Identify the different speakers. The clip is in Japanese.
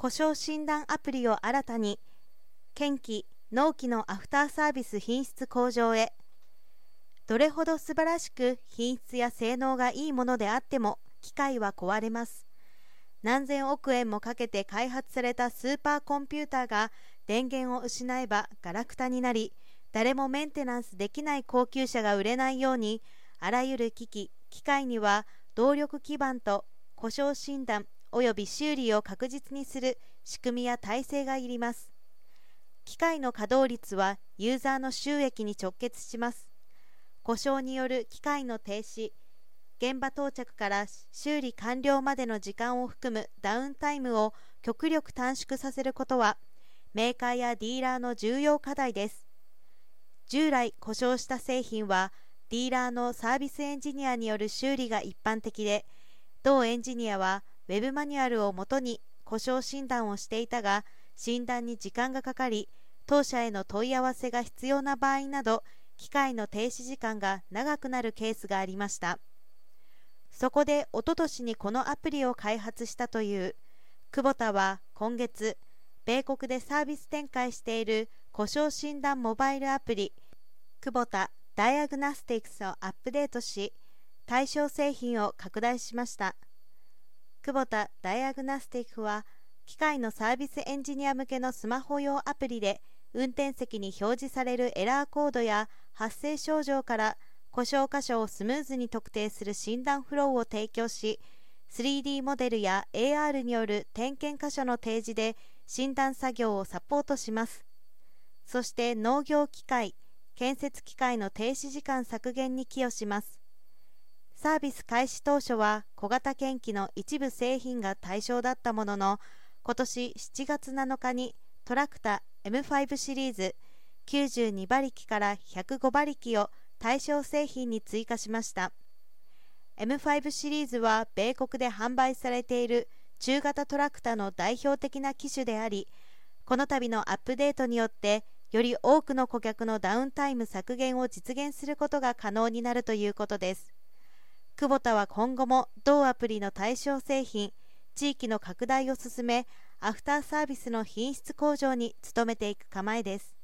Speaker 1: 故障診断アプリを新たに検気納期のアフターサービス品質向上へどれほど素晴らしく品質や性能がいいものであっても機械は壊れます。何千億円もかけて開発されたスーパーコンピューターが電源を失えばガラクタになり誰もメンテナンスできない高級車が売れないようにあらゆる機器機械には動力基盤と故障診断及び修理を確実にする仕組みや体制がいります。機械の稼働率はユーザーの収益に直結します。故障による機械の停止現場到着から修理完了までの時間を含むダウンタイムを極力短縮させることはメーカーやディーラーの重要課題です。従来故障した製品はディーラーのサービスエンジニアによる修理が一般的で同エンジニアはウェブマニュアルをもとに故障診断をしていたが診断に時間がかかり当社への問い合わせが必要な場合など機械の停止時間が長くなるケースがありました。そこでおととしにこのアプリを開発したという久保田は今月米国でサービス展開している故障診断モバイルアプリ久保田ダイアグナスティクスをアップデートし対象製品を拡大しました。久保田ダイアグナスティックは機械のサービスエンジニア向けのスマホ用アプリで運転席に表示されるエラーコードや発生症状から故障箇所をスムーズに特定する診断フローを提供し 3D モデルや AR による点検箇所の提示で診断作業をサポートします。そして農業機械建設機械の停止時間削減に寄与します。サービス開始当初は小型検機の一部製品が対象だったものの今年7月7日にトラクタ M5 シリーズ92馬力から105馬力を対象製品に追加しました。M5 シリーズは米国で販売されている中型トラクタの代表的な機種でありこの度のアップデートによってより多くの顧客のダウンタイム削減を実現することが可能になるということです。久保田は今後も同アプリの対象製品地域の拡大を進めアフターサービスの品質向上に努めていく構えです。